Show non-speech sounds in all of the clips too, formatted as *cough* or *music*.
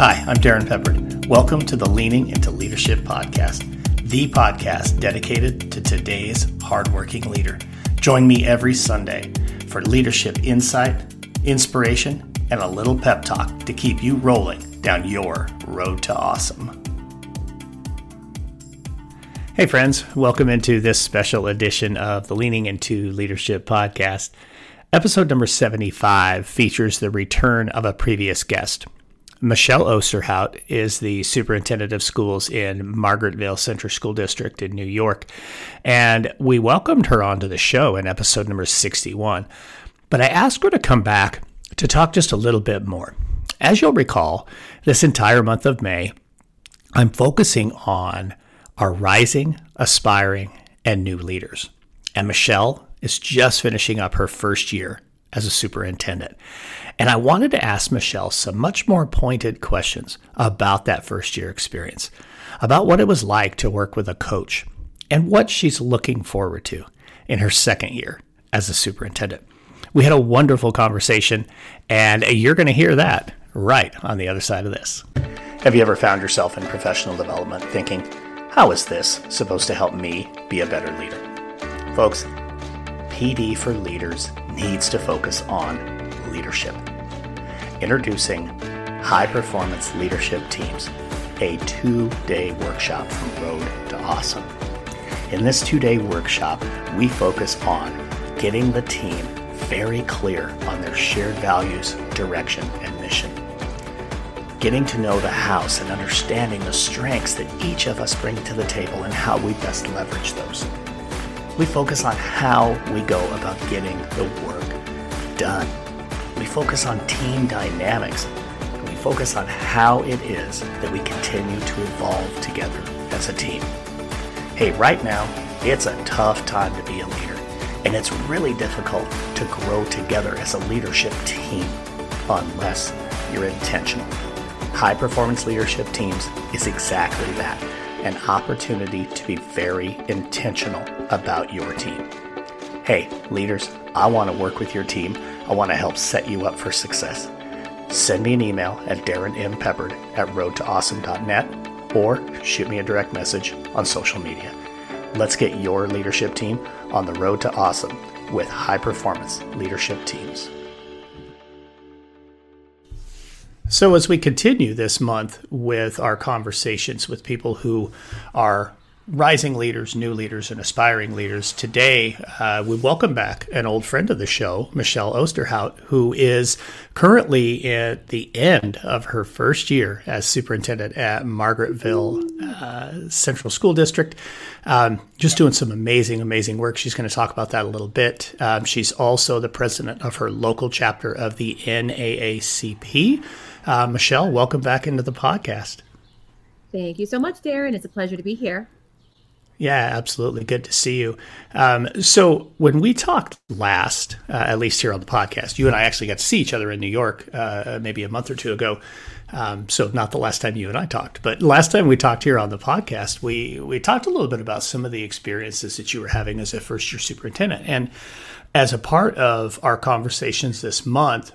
Hi, I'm Darrin Peppard. Welcome to the Leaning into Leadership podcast, the podcast dedicated to today's hardworking leader. Join me every Sunday for leadership insight, inspiration, and a little pep talk to keep you rolling down your road to awesome. Hey, friends, welcome into this special edition of the Leaning into Leadership podcast. Episode number 75 features the return of a previous guest. Michelle Osterhoudt is the superintendent of schools in Margaretville Central School District in New York. And we welcomed her onto the show in episode number 61. But I asked her to come back to talk just a little bit more. As you'll recall, this entire month of May, I'm focusing on our rising, aspiring, and new leaders. And Michelle is just finishing up her first year as a superintendent. And I wanted to ask Michelle some much more pointed questions about that first year experience, about what it was like to work with a coach, and what she's looking forward to in her second year as a superintendent. We had a wonderful conversation, and you're going to hear that right on the other side of this. Have you ever found yourself in professional development thinking, how is this supposed to help me be a better leader? Folks, PD for Leaders needs to focus on leadership. Introducing High Performance Leadership Teams, a two day workshop from Road to Awesome. In this two day workshop, we focus on getting the team very clear on their shared values, direction, and mission. Getting to know the house and understanding the strengths that each of us bring to the table and how we best leverage those we focus on how we go about getting the work done. We focus on team dynamics. We focus on how it is that we continue to evolve together as a team. Hey, right now, it's a tough time to be a leader, and it's really difficult to grow together as a leadership team unless you're intentional. High performance leadership teams is exactly that an opportunity to be very intentional about your team. Hey, leaders, I want to work with your team. I want to help set you up for success. Send me an email at darrinmpeppard at roadtoawesome.net or shoot me a direct message on social media. Let's get your leadership team on the road to awesome with high performance leadership teams. So, as we continue this month with our conversations with people who are rising leaders, new leaders, and aspiring leaders, today uh, we welcome back an old friend of the show, Michelle Osterhoudt, who is currently at the end of her first year as superintendent at Margaretville uh, Central School District. Um, just doing some amazing, amazing work. She's going to talk about that a little bit. Um, she's also the president of her local chapter of the NAACP. Uh, Michelle, welcome back into the podcast. Thank you so much, Darrin. It's a pleasure to be here. Yeah, absolutely. Good to see you. Um, so, when we talked last, uh, at least here on the podcast, you and I actually got to see each other in New York uh, maybe a month or two ago. Um, so, not the last time you and I talked, but last time we talked here on the podcast, we we talked a little bit about some of the experiences that you were having as a first year superintendent, and as a part of our conversations this month,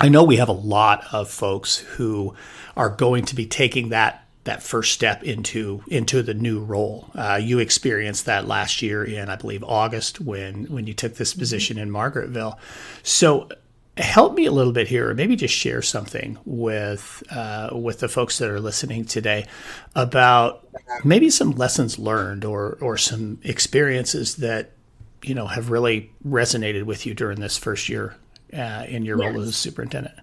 I know we have a lot of folks who are going to be taking that that first step into into the new role. Uh, you experienced that last year in, I believe, August when when you took this position in Margaretville. So, help me a little bit here, or maybe just share something with uh, with the folks that are listening today about maybe some lessons learned or or some experiences that you know have really resonated with you during this first year uh, in your yes. role as a superintendent?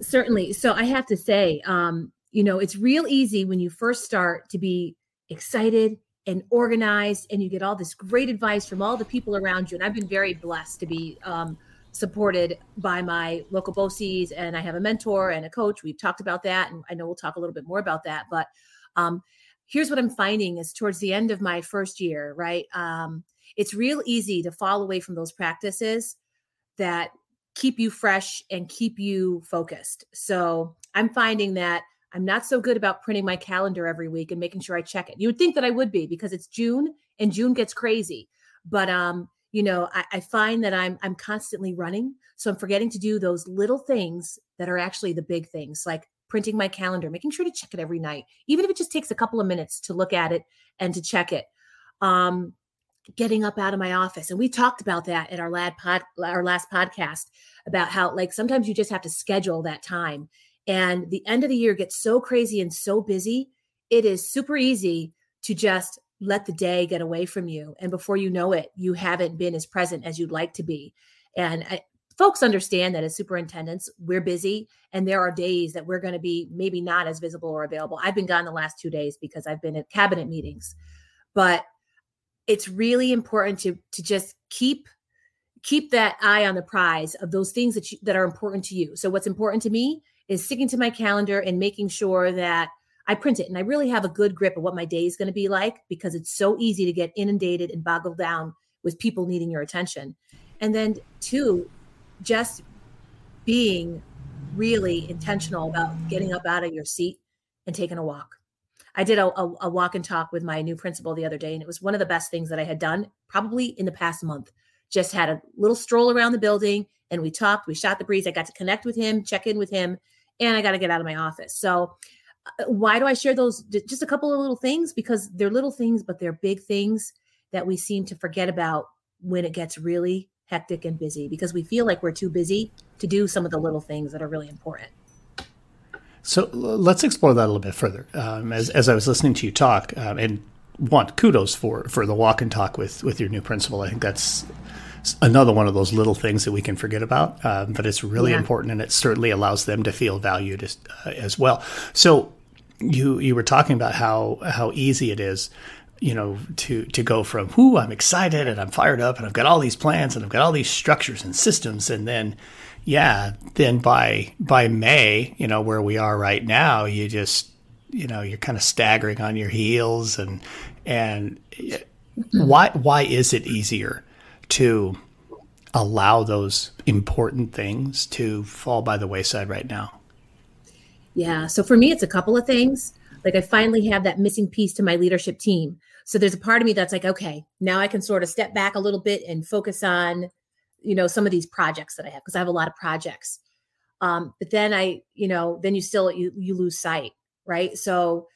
Certainly. So I have to say, um, you know, it's real easy when you first start to be excited and organized, and you get all this great advice from all the people around you. And I've been very blessed to be um, supported by my local BOCES, and I have a mentor and a coach. We've talked about that, and I know we'll talk a little bit more about that. But um, here's what I'm finding is towards the end of my first year, right? Um, it's real easy to fall away from those practices that keep you fresh and keep you focused. So I'm finding that I'm not so good about printing my calendar every week and making sure I check it. You would think that I would be because it's June and June gets crazy. But um, you know, I, I find that I'm I'm constantly running. So I'm forgetting to do those little things that are actually the big things, like printing my calendar, making sure to check it every night, even if it just takes a couple of minutes to look at it and to check it. Um, getting up out of my office. And we talked about that at our lad pod, our last podcast about how like sometimes you just have to schedule that time. And the end of the year gets so crazy and so busy. It is super easy to just let the day get away from you. And before you know it, you haven't been as present as you'd like to be. And I, folks understand that as superintendents, we're busy and there are days that we're going to be maybe not as visible or available. I've been gone the last two days because I've been at cabinet meetings. But it's really important to to just keep keep that eye on the prize of those things that you, that are important to you. So what's important to me is sticking to my calendar and making sure that I print it and I really have a good grip of what my day is going to be like because it's so easy to get inundated and boggled down with people needing your attention. And then two, just being really intentional about getting up out of your seat and taking a walk. I did a, a, a, walk and talk with my new principal the other day, and it was one of the best things that I had done probably in the past month. Just had a little stroll around the building and we talked, we shot the breeze. I got to connect with him, check in with him, and I got to get out of my office. So, uh, why do I share those? Just a couple of little things because they're little things, but they're big things that we seem to forget about when it gets really hectic and busy because we feel like we're too busy to do some of the little things that are really important. So let's explore that a little bit further. Um, as, as I was listening to you talk, um, and want kudos for for the walk and talk with with your new principal. I think that's another one of those little things that we can forget about, um, but it's really yeah. important, and it certainly allows them to feel valued as, uh, as well. So you you were talking about how how easy it is you know, to to go from whoo, I'm excited and I'm fired up and I've got all these plans and I've got all these structures and systems, and then yeah, then by by May, you know, where we are right now, you just you know you're kind of staggering on your heels and and why why is it easier to allow those important things to fall by the wayside right now? Yeah, so for me, it's a couple of things. Like I finally have that missing piece to my leadership team so there's a part of me that's like, okay, now I can sort of step back a little bit and focus on, you know, some of these projects that I have because I have a lot of projects. Um, but then I, you know, then you still you you lose sight, right? So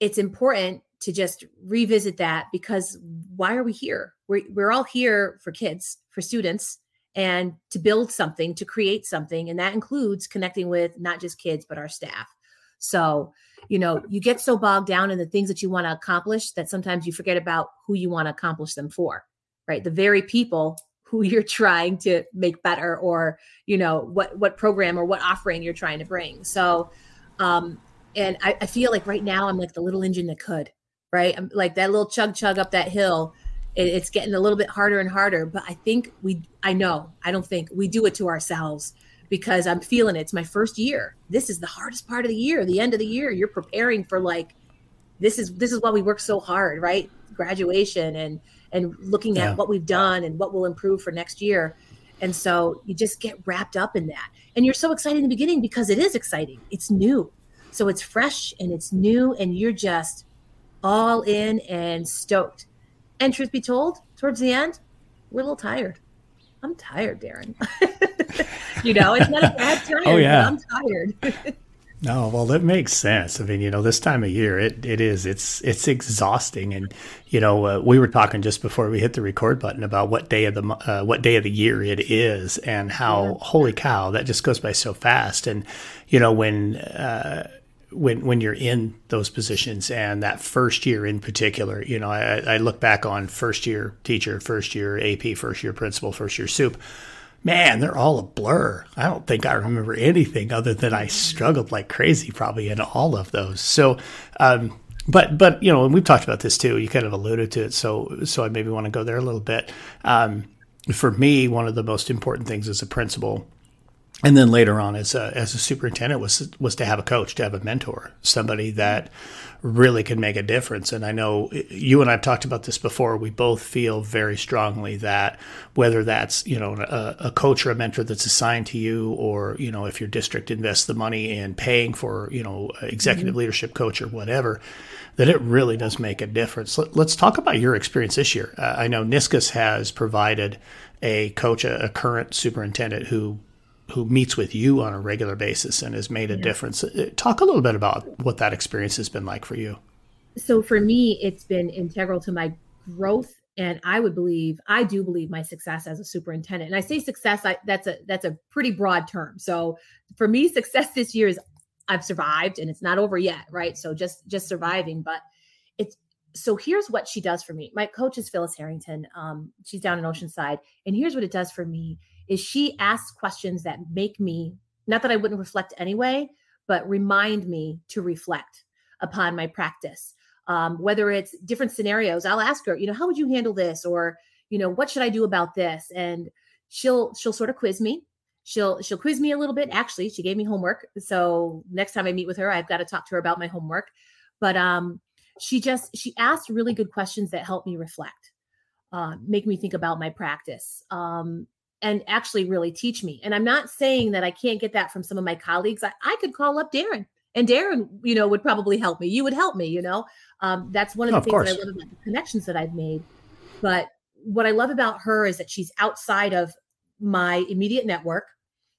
it's important to just revisit that because why are we here? We're we're all here for kids, for students, and to build something, to create something, and that includes connecting with not just kids but our staff. So you know, you get so bogged down in the things that you want to accomplish that sometimes you forget about who you want to accomplish them for, right? The very people who you're trying to make better or, you know, what what program or what offering you're trying to bring. So um and I, I feel like right now I'm like the little engine that could, right? I'm like that little chug chug up that hill. It, it's getting a little bit harder and harder, but I think we I know, I don't think we do it to ourselves because I'm feeling it. It's my first year. This is the hardest part of the year, the end of the year. You're preparing for like this is this is why we work so hard, right? Graduation and and looking yeah. at what we've done and what will improve for next year. And so you just get wrapped up in that. And you're so excited in the beginning because it is exciting. It's new. So it's fresh and it's new and you're just all in and stoked. And truth be told, towards the end, we're a little tired. I'm tired, Darrin. *laughs* you know, it's not a bad oh, time. oh yeah, I'm tired. *laughs* no, well, that makes sense. I mean, you know, this time of year, it it is. It's it's exhausting, and you know, uh, we were talking just before we hit the record button about what day of the uh, what day of the year it is, and how yeah. holy cow, that just goes by so fast. And you know, when uh, when when you're in those positions and that first year in particular, you know, I, I look back on first year teacher, first year AP, first year principal, first year soup. Man, they're all a blur. I don't think I remember anything other than I struggled like crazy probably in all of those. So, um, but but you know, and we've talked about this too. You kind of alluded to it, so so I maybe want to go there a little bit. Um, for me, one of the most important things as a principal and then later on as a, as a superintendent was was to have a coach to have a mentor somebody that really can make a difference. And i know you and i've talked about this before. We both feel very strongly that whether that's you know a, a coach or a mentor that's assigned to you or you know if your district invests the money in paying for you know executive mm-hmm. leadership coach or whatever that it really does make a difference. Let, us talk about your experience this year. Uh, i know NYSCOSS has provided a coach a, a current superintendent who who meets with you on a regular basis and has made a yeah. difference. Uh, talk a little bit about what that experience has been like for you. So for me, it's been integral to my growth and I would believe I do believe my success as a superintendent. And I say success, I, that's a that's a pretty broad term. So for me, *laughs* success this year is I've survived and it's not over yet, right? So just just surviving, but it's so here's what she does for me. My coach is Phyllis Harrington. Um, she's down in Oceanside, and here's what it does for me: is she asks questions that make me not that I wouldn't reflect anyway, but remind me to reflect upon my practice. Um, whether it's different scenarios, I'll ask her, you know, how would you handle this, or you know, what should I do about this, and she'll she'll sort of quiz me. She'll she'll quiz me a little bit. Actually, she gave me homework, so next time I meet with her, I've got to talk to her about my homework. But um, she just she asked really good questions that help me reflect uh, make me think about my practice um, and actually really teach me. And i'm not saying that i can't get that from some of my colleagues. I, I could call up darrin and darrin you know would probably help me. You would help me you know? Um, that's one of the oh, things that i love about the connections that i've made. But what i love about her is that she's outside of my immediate network.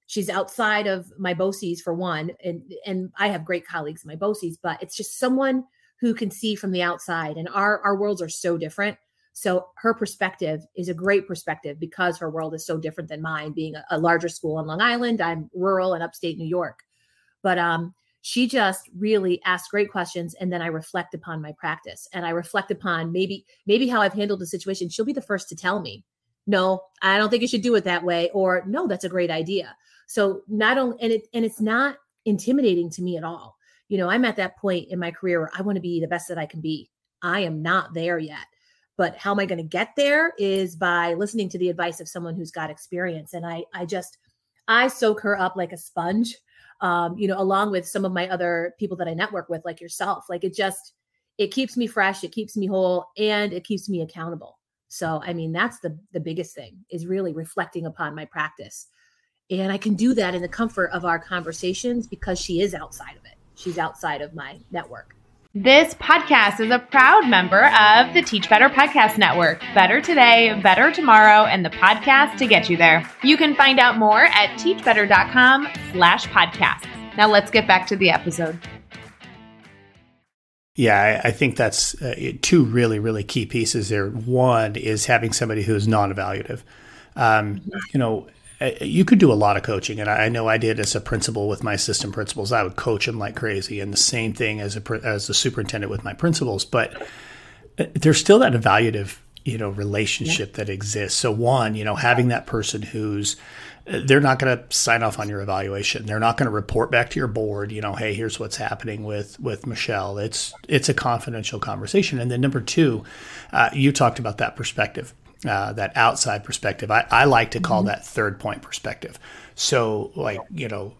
She's outside of my BOCES for one and and i have great colleagues in my BOCES but it's just someone who can see from the outside and our our worlds are so different so her perspective is a great perspective because her world is so different than mine being a, a larger school on long island. I'm rural and upstate new york. But um she just really asks great questions and then i reflect upon my practice and i reflect upon maybe maybe how i've handled a situation. She'll be the first to tell me no i don't think you should do it that way or no that's a great idea. So not only and it and it's not intimidating to me at all. You know, I'm at that point in my career where I want to be the best that I can be. I am not there yet. But how am I going to get there is by listening to the advice of someone who's got experience. And I, I just, I soak her up like a sponge, um, you know, along with some of my other people that I network with, like yourself. Like it just, it keeps me fresh, it keeps me whole, and it keeps me accountable. So, I mean, that's the the biggest thing is really reflecting upon my practice. And I can do that in the comfort of our conversations because she is outside of it she's outside of my network. This podcast is a proud member of the Teach Better Podcast Network. Better today, better tomorrow, and the podcast to get you there. You can find out more at teachbetter.com slash podcast. Now let's get back to the episode. Yeah, I, think that's uh, two really, really key pieces there. One is having somebody who is non-evaluative. Um, mm-hmm. you know, you could do a lot of coaching, and I know I did as a principal with my assistant principals. I would coach them like crazy, and the same thing as a as a superintendent with my principals. But uh, there's still that evaluative, you know, relationship yeah. that exists. So one, you know, having that person who's uh, they're not going to sign off on your evaluation. They're not going to report back to your board. You know, hey, here's what's happening with with Michelle. It's it's a confidential conversation. And then number two, uh, you talked about that perspective uh, that outside perspective. I, I like to call mm-hmm. that third point perspective. So, like you know,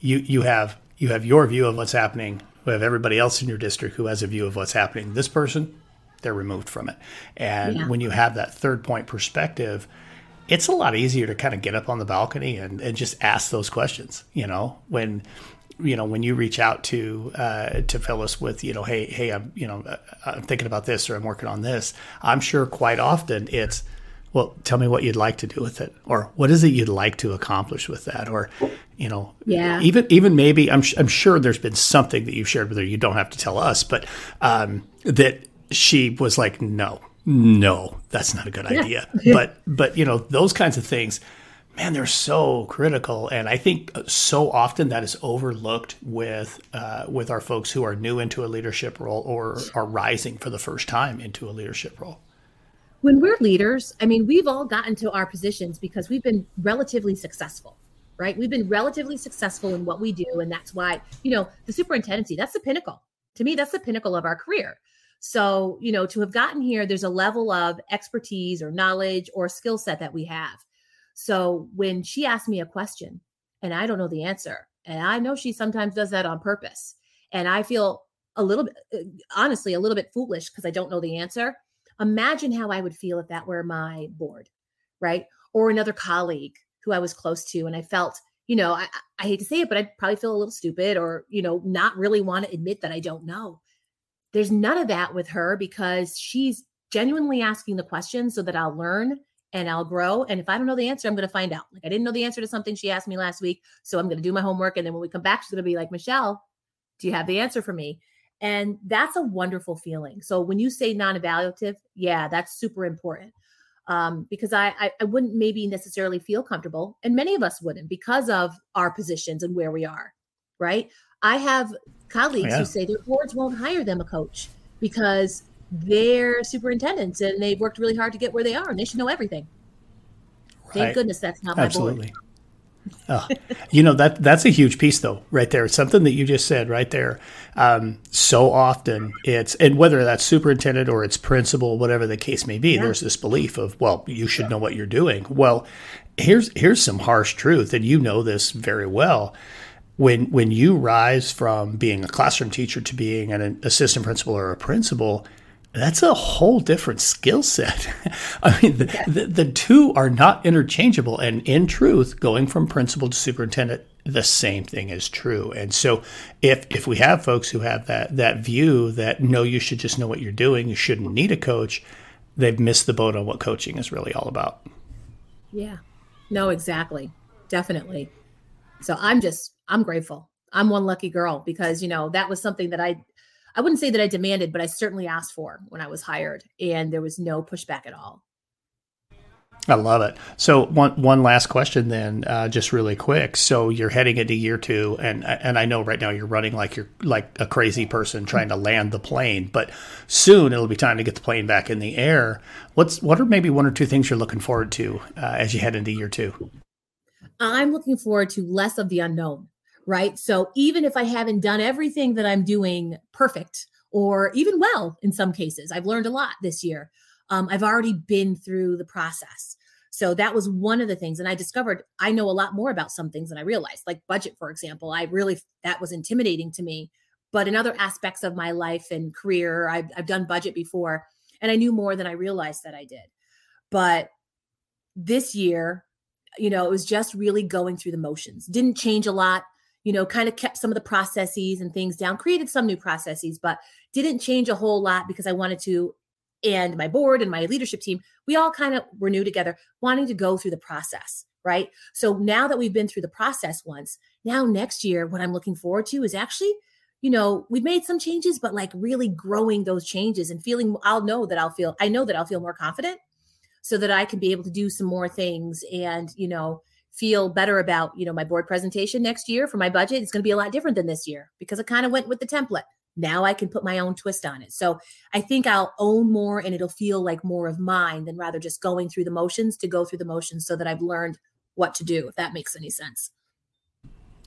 you you have you have your view of what's happening. We have everybody else in your district who has a view of what's happening. This person, they're removed from it. And yeah. when you have that third point perspective, it's a lot easier to kind of get up on the balcony and, and just ask those questions. You know, when you know when you reach out to uh, to Phyllis with you know hey hey I'm you know uh, I'm thinking about this or I'm working on this I'm sure quite often it's well tell me what you'd like to do with it or what is it you'd like to accomplish with that? or you know yeah. even even maybe I'm I'm sure there's been something that you've shared with her you don't have to tell us but um, that she was like no no that's not a good idea. *laughs* But but you know those kinds of things man, they're so critical, and I think so often that is overlooked with uh, with our folks who are new into a leadership role or are rising for the first time into a leadership role. When we're leaders, I mean, we've all gotten to our positions because we've been relatively successful, right? We've been relatively successful in what we do, and that's why you know the superintendency. That's the pinnacle. To me, that's the pinnacle of our career. So, you know, to have gotten here, there's a level of expertise or knowledge or skill set that we have so when she asked me a question and I don't know the answer, and I know she sometimes does that on purpose, and I feel a little bit, uh, honestly, a little bit foolish because I don't know the answer. Imagine how I would feel if that were my board, right? Or another colleague who I was close to, and I felt, you know, I, I hate to say it, but I'd probably feel a little stupid or, you know, not really want to admit that I don't know. There's none of that with her because she's genuinely asking the question so that I'll learn and I'll grow. And if I don't know the answer, I'm going to find out. Like I didn't know the answer to something she asked me last week. So I'm going to do my homework. And then when we come back, she's going to be like, Michelle, do you have the answer for me? And that's a wonderful feeling. So when you say non evaluative, yeah, that's super important. Um, because I, I, I wouldn't maybe necessarily feel comfortable, and many of us wouldn't because of our positions and where we are, right? I have colleagues yeah. who say their boards won't hire them a coach because they're superintendents and they've worked really hard to get where they are and they should know everything. Right. Thank goodness that's not Absolutely. my board. oh, you know that that's a huge piece though right there it's something that you just said right there um, so often it's and whether that's superintendent or it's principal whatever the case may be yeah. there's this belief of well you should know what you're doing well here's here's some harsh truth and you know this very well when when you rise from being a classroom teacher to being an assistant principal or a principal that's a whole different skill set. *laughs* I mean, the, the, the, two are not interchangeable. And in truth, going from principal to superintendent, the same thing is true. And so if if we have folks who have that that view that no, you should just know what you're doing, you shouldn't need a coach, they've missed the boat on what coaching is really all about. Yeah. No, exactly. Definitely. So I'm just I'm grateful. I'm one lucky girl because you know that was something that I I wouldn't say that I demanded, but I certainly asked for when I was hired, and there was no pushback at all. I love it. So one one last question then, uh, just really quick. So you're heading into year two, and and I know right now you're running like you're like a crazy person trying to land the plane, but soon it'll be time to get the plane back in the air. What's what are maybe one or two things you're looking forward to uh, as you head into year two? I'm looking forward to less of the unknown right? So even if I haven't done everything that I'm doing perfect or even well in some cases, I've learned a lot this year. Um, I've already been through the process. So that was one of the things. And I discovered I know a lot more about some things than I realized, like budget, for example. I really, that was intimidating to me. But in other aspects of my life and career, I've, I've done budget before and I knew more than I realized that I did. But this year, you know, it was just really going through the motions. Didn't change a lot you know, kind of kept some of the processes and things down, created some new processes, but didn't change a whole lot because I wanted to. And my board and my leadership team, we all kind of were new together, wanting to go through the process. Right. So now that we've been through the process once, now next year, what I'm looking forward to is actually, you know, we've made some changes, but like really growing those changes and feeling, I'll know that I'll feel, I know that I'll feel more confident so that I can be able to do some more things and, you know, feel better about you know my board presentation next year for my budget it's going to be a lot different than this year because i kind of went with the template. Now i can put my own twist on it. So i think i'll own more and it'll feel like more of mine than rather just going through the motions to go through the motions so that i've learned what to do if that makes any sense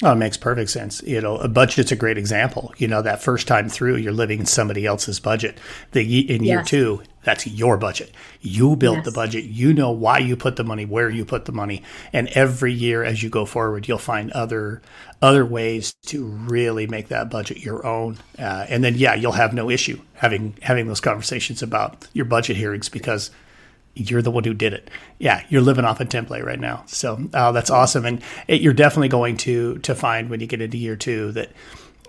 Oh, it makes perfect sense. You know, a budget's a great example. You know, that first time through, you're living in somebody else's budget. The in year yes. two, that's your budget. You built yes. the budget. You know why you put the money, where you put the money, and every year as you go forward, you'll find other other ways to really make that budget your own. Uh, and then, yeah, you'll have no issue having having those conversations about your budget hearings because you're the one who did it. Yeah, you're living off a template right now. So uh, that's awesome, and it, you're definitely going to to find when you get into year two that,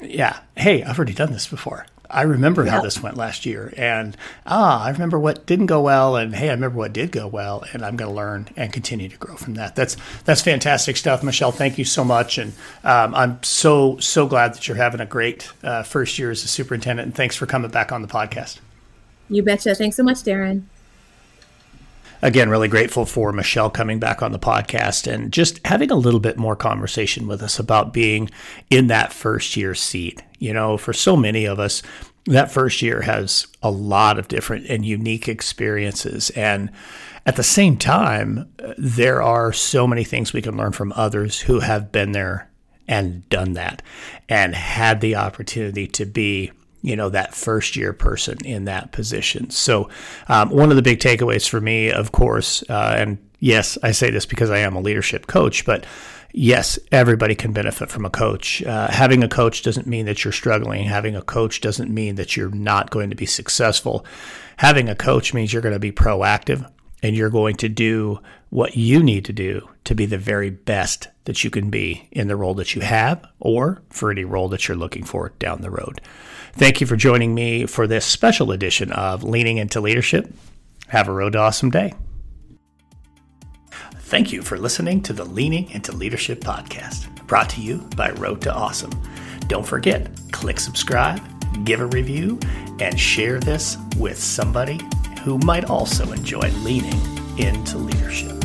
yeah, hey, I've already done this before. I remember yeah. how this went last year, and ah, I remember what didn't go well, and hey, I remember what did go well, and I'm going to learn and continue to grow from that. That's that's fantastic stuff, Michelle. Thank you so much, and um, I'm so so glad that you're having a great uh, first year as a superintendent, and thanks for coming back on the podcast. You betcha. Thanks so much, Darrin again, really grateful for Michelle coming back on the podcast and just having a little bit more conversation with us about being in that first year seat. You know, for so many of us, that first year has a lot of different and unique experiences. And at the same time, there are so many things we can learn from others who have been there and done that and had the opportunity to be you know that first year person in that position. So um, one of the big takeaways for me, of course, uh, and yes, I say this because I am a leadership coach, but yes, everybody can benefit from a coach. Uh, having a coach doesn't mean that you're struggling. Having a coach doesn't mean that you're not going to be successful. Having a coach means you're going to be proactive and you're going to do what you need to do to be the very best that you can be in the role that you have or for any role that you're looking for down the road. Thank you for joining me for this special edition of Leaning into Leadership. Have a road awesome day. Thank you for listening to the Leaning into Leadership podcast, brought to you by Road to Awesome. Don't forget, click subscribe, give a review, and share this with somebody who might also enjoy leaning into leadership.